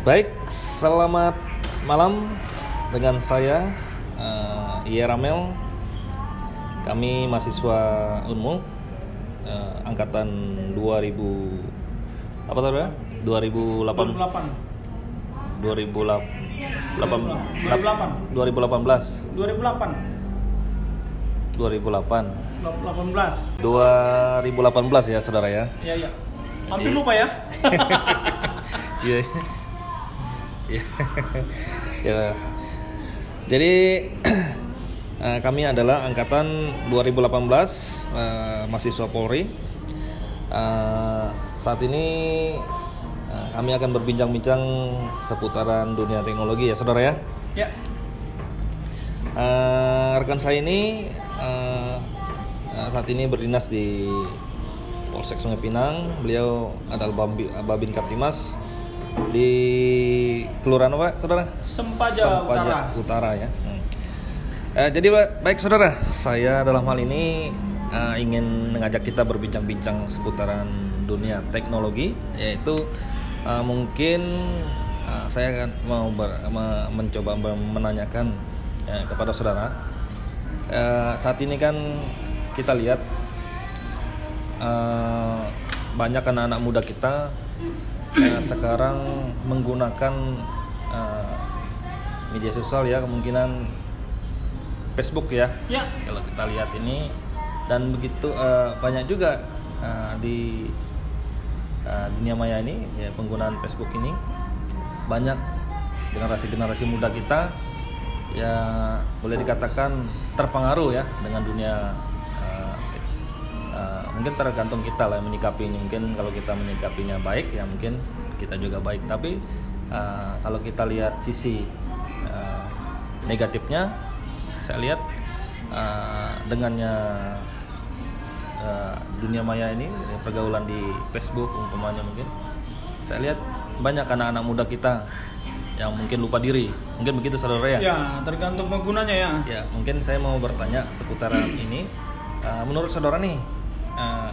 Baik, selamat malam dengan saya uh, Iya Ramel. Kami mahasiswa Unmul uh, angkatan 2000 apa tadi? 2008 2008 2008 2008 2018 2008 2008 18 2018 ya saudara ya. Iya iya. Hampir lupa ya. Iya. Ya. Jadi eh, kami adalah angkatan 2018 eh, mahasiswa Polri. Eh, saat ini kami akan berbincang-bincang seputaran dunia teknologi ya saudara ya. Ya Eh, rekan saya ini eh, saat ini berdinas di Polsek Sungai Pinang. Beliau adalah Babin Kaptimas di Kelurahan apa, saudara? Sempaja Utara. Utara ya. Hmm. Eh, jadi ba- baik saudara, saya dalam hal ini eh, ingin mengajak kita berbincang-bincang seputaran dunia teknologi, yaitu eh, mungkin eh, saya akan mau ber- me- mencoba menanyakan eh, kepada saudara. Eh, saat ini kan kita lihat eh, banyak anak-anak muda kita eh, sekarang menggunakan eh, media sosial ya kemungkinan Facebook ya. Ya. Kalau kita lihat ini. Dan begitu eh, banyak juga eh, di eh, dunia maya ini ya penggunaan Facebook ini. Banyak generasi-generasi muda kita ya boleh dikatakan terpengaruh ya dengan dunia mungkin tergantung kita lah menyikapi ini mungkin kalau kita menyikapinya baik ya mungkin kita juga baik. Tapi eh, kalau kita lihat sisi eh, negatifnya saya lihat eh, dengannya eh, dunia maya ini pergaulan di Facebook umpamanya mungkin saya lihat banyak anak-anak muda kita yang mungkin lupa diri. Mungkin begitu saudara ya? Ya tergantung penggunanya ya. Ya, mungkin saya mau bertanya seputaran ini. Uh, menurut saudara nih, uh,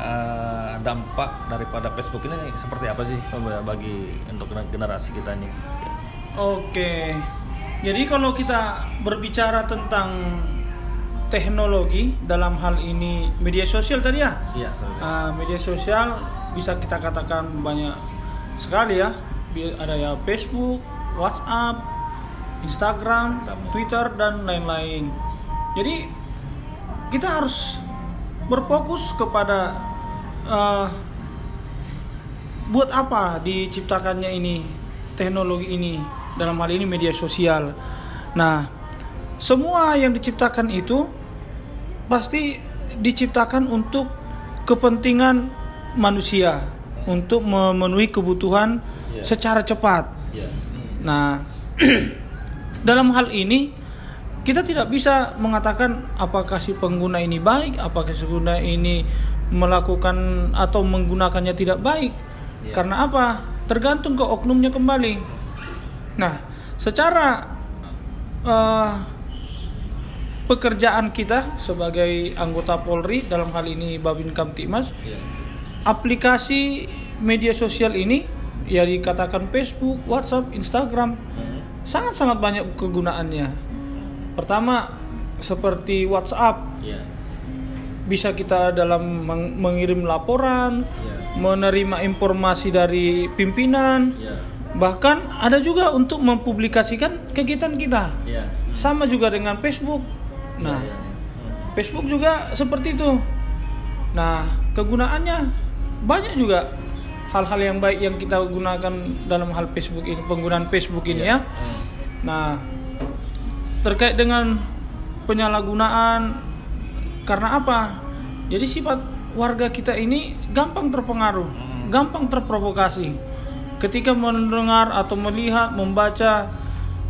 uh, dampak daripada Facebook ini seperti apa sih bagi untuk generasi kita ini? Oke Jadi kalau kita berbicara tentang teknologi dalam hal ini media sosial tadi ya Iya. Ah, media sosial bisa kita katakan banyak sekali ya. Ada ya Facebook, WhatsApp, Instagram. Twitter dan lain-lain. Jadi kita harus berfokus kepada eh, buat apa diciptakannya ini teknologi ini dalam hal ini media sosial. Nah, semua yang diciptakan itu pasti diciptakan untuk kepentingan manusia untuk memenuhi kebutuhan Iya. secara cepat. Iya. Nah, dalam hal ini kita tidak bisa mengatakan apakah si pengguna ini baik, apakah si pengguna ini melakukan atau menggunakannya tidak baik. Iya. Karena apa? Tergantung ke oknumnya kembali. Nah, secara eh, pekerjaan kita sebagai anggota Polri dalam hal ini Babin Kamtibmas Iya. aplikasi media sosial ini ya dikatakan Facebook, WhatsApp, Instagram Hmm. sangat-sangat banyak kegunaannya. Pertama seperti WhatsApp Iya. bisa kita dalam meng- mengirim laporan, Iya. menerima informasi dari pimpinan, Iya. bahkan ada juga untuk mempublikasikan kegiatan kita. Iya. Sama juga dengan Facebook. Nah, Iya, iya. Hmm. Facebook juga seperti itu. Nah, kegunaannya banyak juga hal-hal yang baik yang kita gunakan dalam hal Facebook ini, penggunaan Facebook ini ya. Hmm. Nah, terkait dengan penyalahgunaan karena apa? Jadi sifat warga kita ini gampang terpengaruh, Hmm. gampang terprovokasi. Ketika mendengar atau melihat, membaca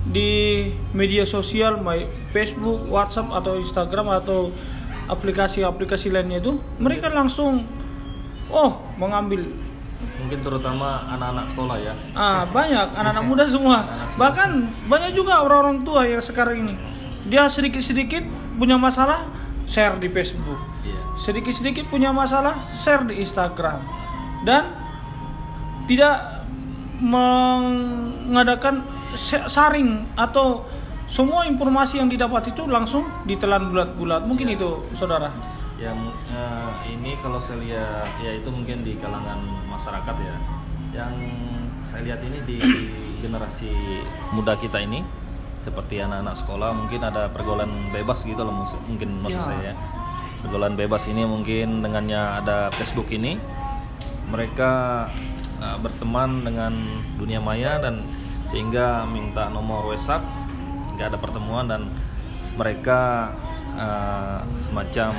di media sosial, baik Facebook, WhatsApp atau Instagram atau aplikasi-aplikasi lainnya itu, mereka langsung oh mengambil Mungkin terutama anak-anak sekolah ya. Ah, banyak anak-anak muda semua. Bahkan banyak juga orang-orang tua yang sekarang ini. Dia sedikit-sedikit punya masalah share di Facebook. Iya. Sedikit-sedikit punya masalah share di Instagram. Dan tidak mengadakan saring atau semua informasi yang didapat itu langsung ditelan bulat-bulat. Mungkin itu, saudara. Yang eh, ini kalau saya lihat ya itu mungkin di kalangan masyarakat ya yang saya lihat ini di generasi muda kita ini seperti anak-anak sekolah mungkin ada pergaulan bebas gitu loh mungkin maksud Ya. saya ya. pergaulan bebas ini mungkin dengannya ada Facebook ini mereka eh, berteman dengan dunia maya dan sehingga minta nomor WhatsApp nggak ada pertemuan dan mereka eh, semacam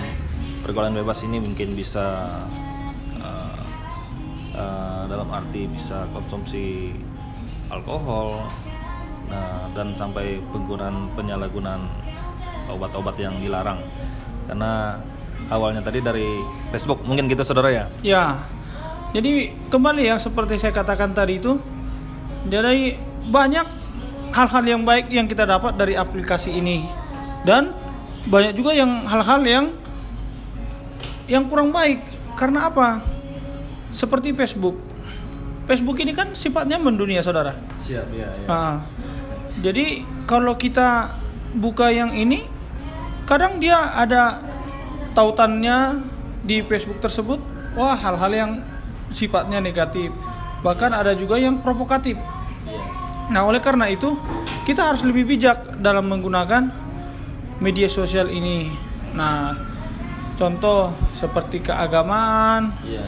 pergaulan bebas ini mungkin bisa eh, eh, dalam arti bisa konsumsi alkohol nah, dan sampai penggunaan penyalahgunaan obat-obat yang dilarang karena awalnya tadi dari Facebook mungkin gitu saudara ya Ya. Jadi kembali yang seperti saya katakan tadi itu jadi banyak hal-hal yang baik yang kita dapat dari aplikasi ini dan banyak juga yang hal-hal yang yang kurang baik karena apa? Seperti Facebook. Facebook ini kan sifatnya mendunia, Saudara. siap ya, ya. Nah, jadi kalau kita buka yang ini, kadang dia ada tautannya di Facebook tersebut, wah hal-hal yang sifatnya negatif, bahkan ada juga yang provokatif. Iya. Nah, oleh karena itu kita harus lebih bijak dalam menggunakan media sosial ini. Nah, contoh seperti keagamaan, Iya.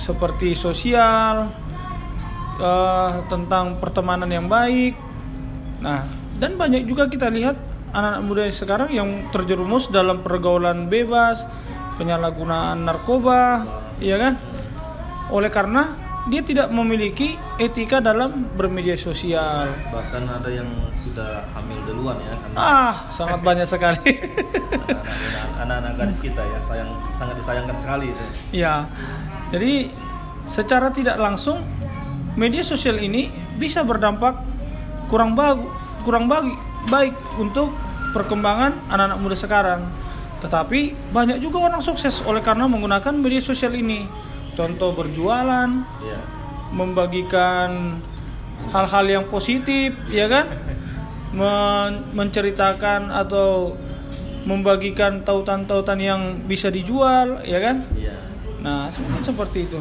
seperti sosial, eh, tentang pertemanan yang baik. Nah, dan banyak juga kita lihat anak-anak muda sekarang yang terjerumus dalam pergaulan bebas, penyalahgunaan narkoba, ya kan? Oleh karena dia tidak memiliki etika dalam bermedia sosial. bahkan ada yang sudah hamil duluan ya karena Ah, sangat banyak sekali. anak-anak gadis kita ya sayang sangat disayangkan sekali itu Ya, jadi secara tidak langsung media sosial ini bisa berdampak kurang bagus, kurang bagi, baik untuk perkembangan anak-anak muda sekarang. Tetapi banyak juga orang sukses oleh karena menggunakan media sosial ini. Contoh berjualan, Iya. membagikan hal-hal yang positif, ya kan? Men- menceritakan atau membagikan tautan-tautan yang bisa dijual, ya kan? Iya. Nah, seperti seperti itu.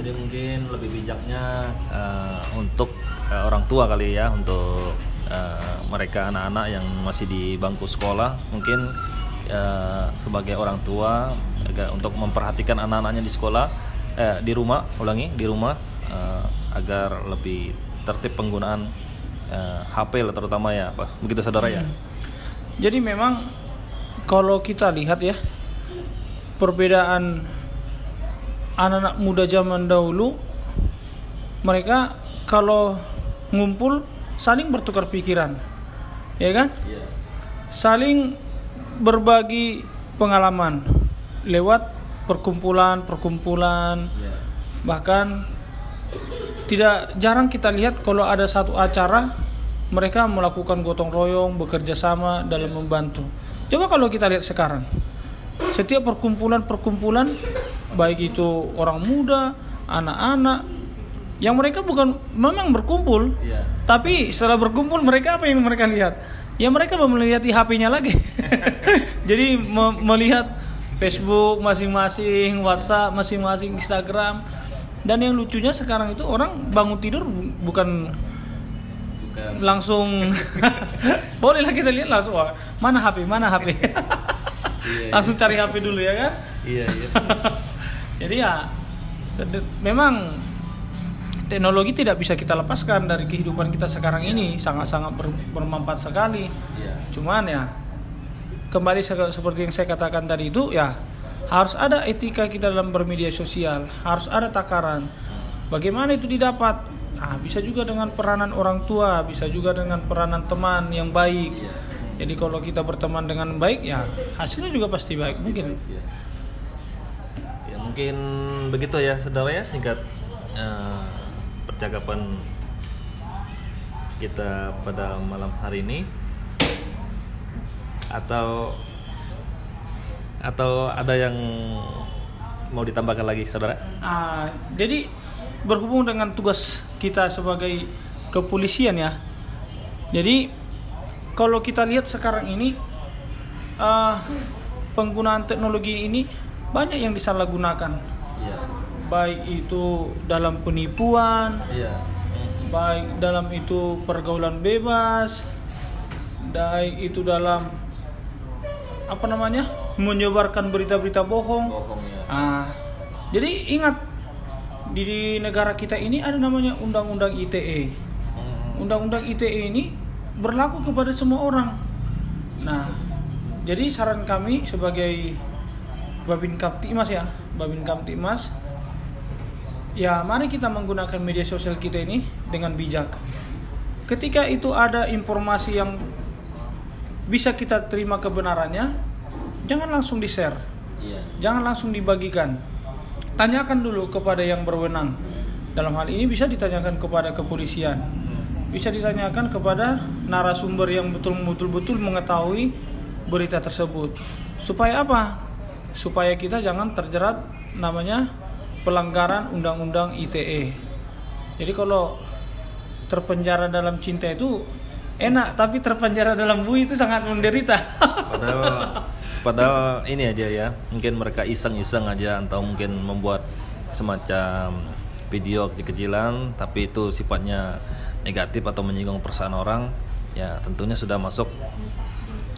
Jadi mungkin lebih bijaknya eh, untuk eh, orang tua kali ya untuk eh, mereka anak-anak yang masih di bangku sekolah mungkin eh, sebagai orang tua agak untuk memperhatikan anak-anaknya di sekolah eh, di rumah ulangi di rumah eh, agar lebih tertib penggunaan eh, HP lah terutama ya Pak. begitu saudara ya Jadi memang kalau kita lihat ya perbedaan anak-anak muda zaman dahulu mereka kalau ngumpul saling bertukar pikiran. Ya kan? Iya. Saling berbagi pengalaman lewat perkumpulan-perkumpulan Iya. bahkan tidak jarang kita lihat kalau ada satu acara mereka melakukan gotong royong bekerja sama dalam membantu. Coba kalau kita lihat sekarang setiap perkumpulan-perkumpulan baik itu orang muda anak-anak yang mereka bukan memang berkumpul Iya. tapi setelah berkumpul mereka apa yang mereka lihat? Ya mereka melihat HP-nya lagi. Jadi me- melihat Facebook masing-masing WhatsApp masing-masing Instagram. Dan yang lucunya sekarang itu orang bangun tidur bukan Bukan. langsung bolehlah kita lihat langsung wah, mana HP mana HP Iya, langsung cari HP dulu ya kan? Iya, iya. jadi ya memang teknologi tidak bisa kita lepaskan dari kehidupan kita sekarang ini. Sangat-sangat ber- bermanfaat sekali. Iya. cuman ya kembali se- seperti yang saya katakan tadi itu ya harus ada etika kita dalam bermedia sosial harus ada takaran. Bagaimana itu didapat? Nah, bisa juga dengan peranan orang tua bisa juga dengan peranan teman yang baik. Jadi kalau kita berteman dengan baik ya hasilnya juga pasti baik mungkin. Ya. Ya, mungkin begitu ya saudara ya singkat eh, percakapan kita pada malam hari ini atau atau ada yang mau ditambahkan lagi saudara? Ah, jadi berhubung dengan tugas kita sebagai kepolisian ya. Jadi kalau kita lihat sekarang ini eh, penggunaan teknologi ini banyak yang disalahgunakan. Iya. Baik itu dalam penipuan, Iya. baik dalam itu pergaulan bebas, baik itu dalam apa namanya menyebarkan berita-berita bohong. Bohong ya. Ah, jadi ingat di negara kita ini ada namanya Undang-Undang ITE. Hmm. Undang-Undang ITE ini berlaku kepada semua orang. Nah, jadi saran kami sebagai Babin Kamtibmas ya, Babin Kamtibmas, ya mari kita menggunakan media sosial kita ini dengan bijak. Ketika itu ada informasi yang bisa kita terima kebenarannya, jangan langsung di-share, Iya. jangan langsung dibagikan. Tanyakan dulu kepada yang berwenang. Dalam hal ini bisa ditanyakan kepada kepolisian, bisa ditanyakan kepada narasumber yang betul-betul mengetahui berita tersebut. Supaya apa? Supaya kita jangan terjerat namanya pelanggaran undang-undang ITE. Jadi kalau terpenjara dalam cinta itu enak, tapi terpenjara dalam bui itu sangat menderita. Padahal padahal ini aja ya. Mungkin mereka iseng-iseng aja atau mungkin membuat semacam video kecil-kecilan tapi itu sifatnya negatif atau menyinggung perasaan orang ya tentunya sudah masuk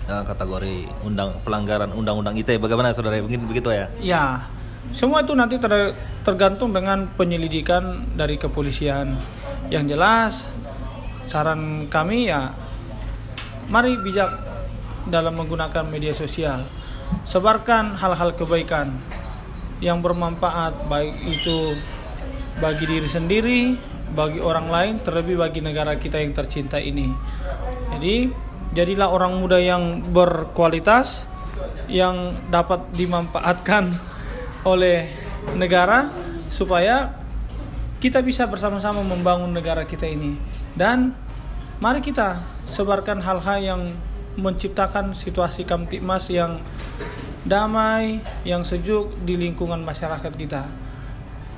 eh, kategori undang pelanggaran undang-undang ITE bagaimana saudara mungkin begitu ya Ya, semua itu nanti ter- tergantung dengan penyelidikan dari kepolisian. Yang jelas, saran kami ya, mari bijak dalam menggunakan media sosial. Sebarkan hal-hal kebaikan yang bermanfaat, baik itu bagi diri sendiri, bagi orang lain, terlebih bagi negara kita yang tercinta ini. Jadi, jadilah orang muda yang berkualitas, yang dapat dimanfaatkan oleh negara supaya kita bisa bersama-sama membangun negara kita ini dan mari kita sebarkan hal-hal yang menciptakan situasi kamtipmas yang damai, yang sejuk di lingkungan masyarakat kita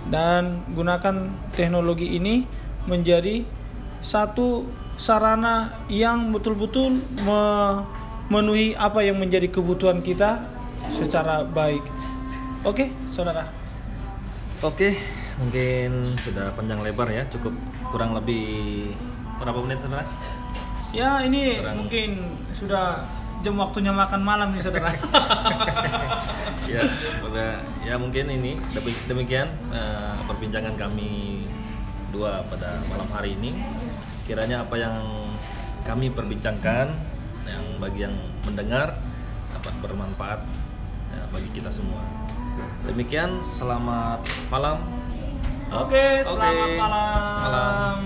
dan gunakan teknologi ini menjadi satu sarana yang betul-betul memenuhi apa yang menjadi kebutuhan kita secara baik. Oke, saudara. Oke, mungkin sudah panjang lebar ya, cukup kurang lebih berapa menit saudara? Ya, ini Kurang. mungkin sudah jam waktunya makan malam nih, saudara. ya, udah ya mungkin ini demi- demikian eh, perbincangan kami dua pada malam hari ini. Kiranya apa yang kami perbincangkan yang bagi yang mendengar dapat bermanfaat ya, bagi kita semua. Demikian, selamat malam. Oke, Oke. selamat malam. Malam.